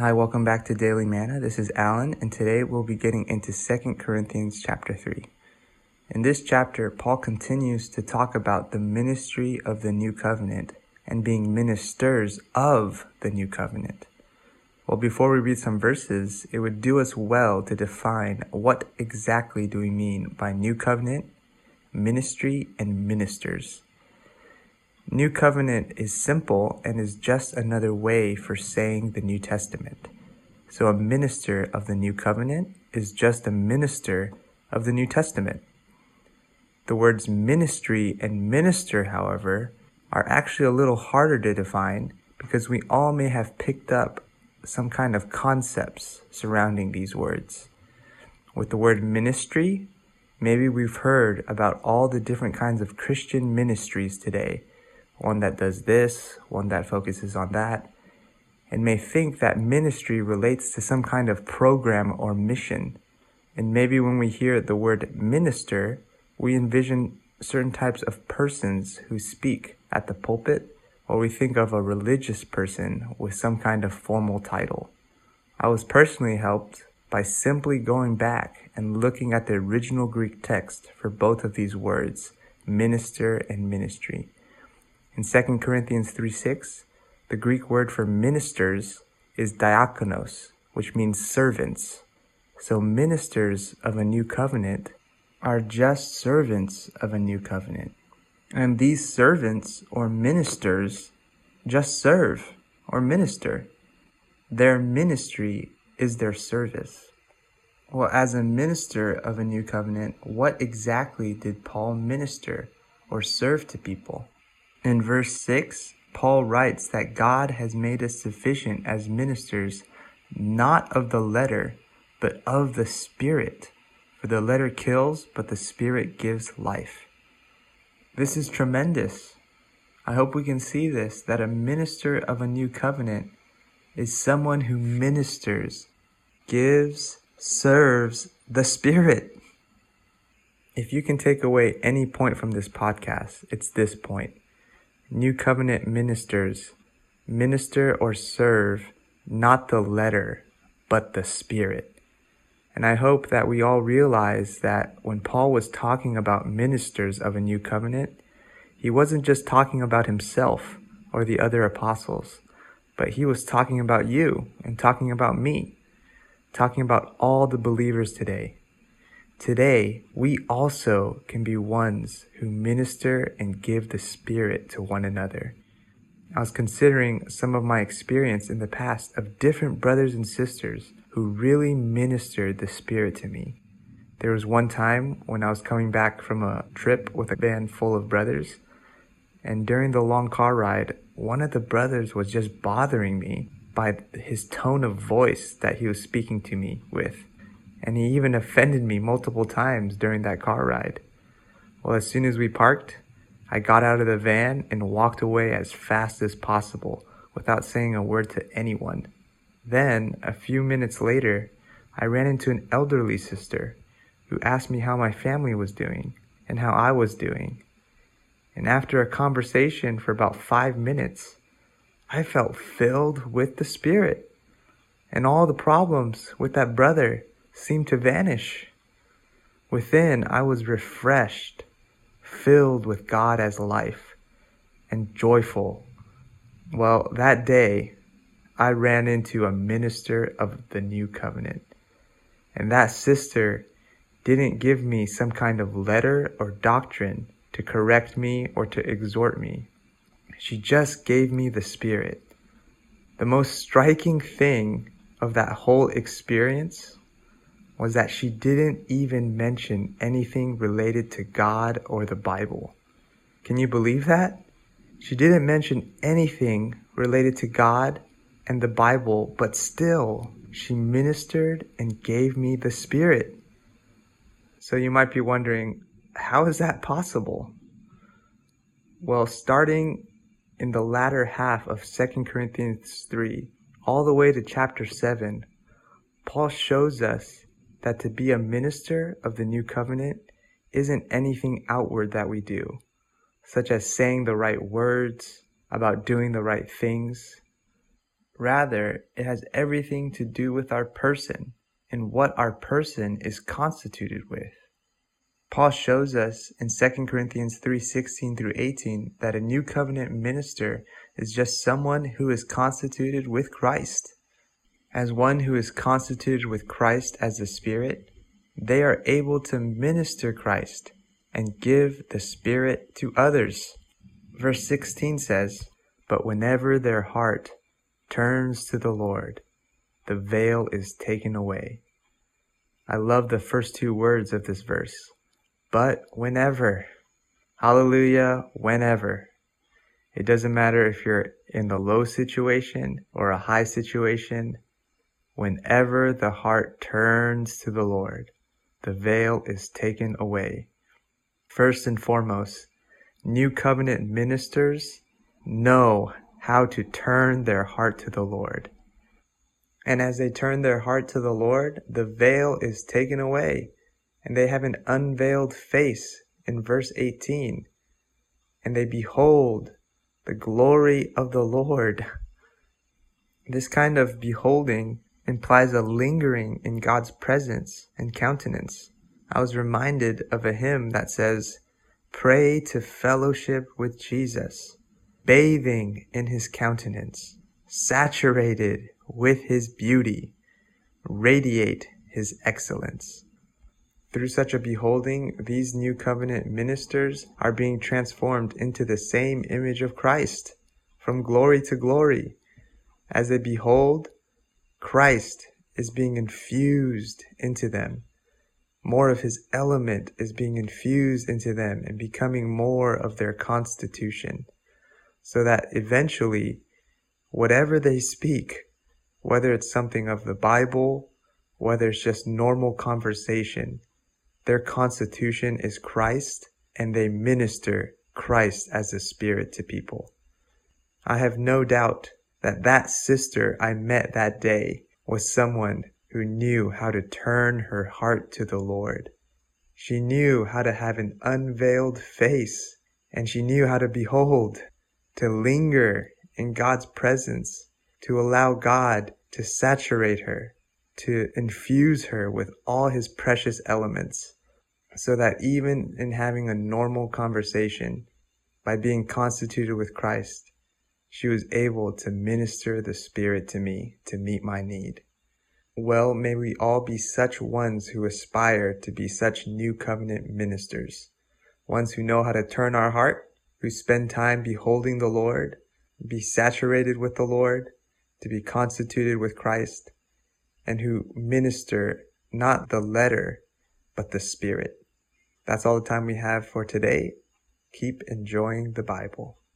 Hi, welcome back to Daily Manna. This is Alan, and today we'll be getting into 2 Corinthians chapter 3. In this chapter, Paul continues to talk about the ministry of the new covenant and being ministers of the new covenant. Well, before we read some verses, it would do us well to define what exactly do we mean by new covenant, ministry, and ministers. New covenant is simple and is just another way for saying the New Testament. So a minister of the new covenant is just a minister of the New Testament. The words ministry and minister, however, are actually a little harder to define because we all may have picked up some kind of concepts surrounding these words. With the word ministry, maybe we've heard about all the different kinds of Christian ministries today one that does this, one that focuses on that, and may think that ministry relates to some kind of program or mission. And maybe when we hear the word minister, we envision certain types of persons who speak at the pulpit, or we think of a religious person with some kind of formal title. I was personally helped by simply going back and looking at the original Greek text for both of these words, minister and ministry. In 2 Corinthians 3 6, the Greek word for ministers is diakonos, which means servants. So ministers of a new covenant are just servants of a new covenant. And these servants or ministers just serve or minister. Their ministry is their service. Well, as a minister of a new covenant, what exactly did Paul minister or serve to people? In verse 6, Paul writes that God has made us sufficient as ministers, not of the letter, but of the Spirit. For the letter kills, but the Spirit gives life. This is tremendous. I hope we can see this that a minister of a new covenant is someone who ministers, gives, serves the Spirit. If you can take away any point from this podcast, it's this point. New Covenant ministers minister or serve not the letter, but the Spirit. And I hope that we all realize that when Paul was talking about ministers of a new covenant, he wasn't just talking about himself or the other apostles, but he was talking about you and talking about me, talking about all the believers today. Today, we also can be ones who minister and give the Spirit to one another. I was considering some of my experience in the past of different brothers and sisters who really ministered the Spirit to me. There was one time when I was coming back from a trip with a band full of brothers, and during the long car ride, one of the brothers was just bothering me by his tone of voice that he was speaking to me with and he even offended me multiple times during that car ride. Well, as soon as we parked, I got out of the van and walked away as fast as possible without saying a word to anyone. Then, a few minutes later, I ran into an elderly sister who asked me how my family was doing and how I was doing. And after a conversation for about five minutes, I felt filled with the Spirit. And all the problems with that brother seemed to vanish. Within, I was refreshed, filled with God as life, and joyful. Well, that day, I ran into a minister of the new covenant. And that sister didn't give me some kind of letter or doctrine to correct me or to exhort me. She just gave me the Spirit. The most striking thing of that whole experience was that she didn't even mention anything related to God or the Bible. Can you believe that? She didn't mention anything related to God and the Bible, but still she ministered and gave me the Spirit. So you might be wondering, how is that possible? Well, starting in the latter half of 2 Corinthians 3, all the way to chapter 7, Paul shows us that to be a minister of the new covenant isn't anything outward that we do, such as saying the right words, about doing the right things. Rather, it has everything to do with our person and what our person is constituted with. Paul shows us in 2 Corinthians 3:16 through 18 that a new covenant minister is just someone who is constituted with Christ. As one who is constituted with Christ as the Spirit, they are able to minister Christ and give the Spirit to others. Verse 16 says, But whenever their heart turns to the Lord, the veil is taken away. I love the first two words of this verse. But whenever. Hallelujah, whenever. It doesn't matter if you're in the low situation or a high situation. Whenever the heart turns to the Lord, the veil is taken away. First and foremost, new covenant ministers know how to turn their heart to the Lord. And as they turn their heart to the Lord, the veil is taken away, and they have an unveiled face in verse 18. And they behold the glory of the Lord. This kind of beholding implies a lingering in God's presence and countenance. I was reminded of a hymn that says, Pray to fellowship with Jesus, bathing in his countenance, saturated with his beauty, radiate his excellence. Through such a beholding, these new covenant ministers are being transformed into the same image of Christ, from glory to glory. As they behold, Christ is being infused into them. More of his element is being infused into them and becoming more of their constitution, so that eventually, whatever they speak, whether it's something of the Bible, whether it's just normal conversation, their constitution is Christ and they minister Christ as a spirit to people. I have no doubt that that sister I met that day was someone who knew how to turn her heart to the Lord. She knew how to have an unveiled face and she knew how to behold, to linger in God's presence, to allow God to saturate her, to infuse her with all his precious elements, so that even in having a normal conversation, by being constituted with Christ, she was able to minister the Spirit to me to meet my need. Well, may we all be such ones who aspire to be such new covenant ministers, ones who know how to turn our heart, who spend time beholding the Lord, be saturated with the Lord, to be constituted with Christ, and who minister not the letter, but the Spirit. That's all the time we have for today. Keep enjoying the Bible.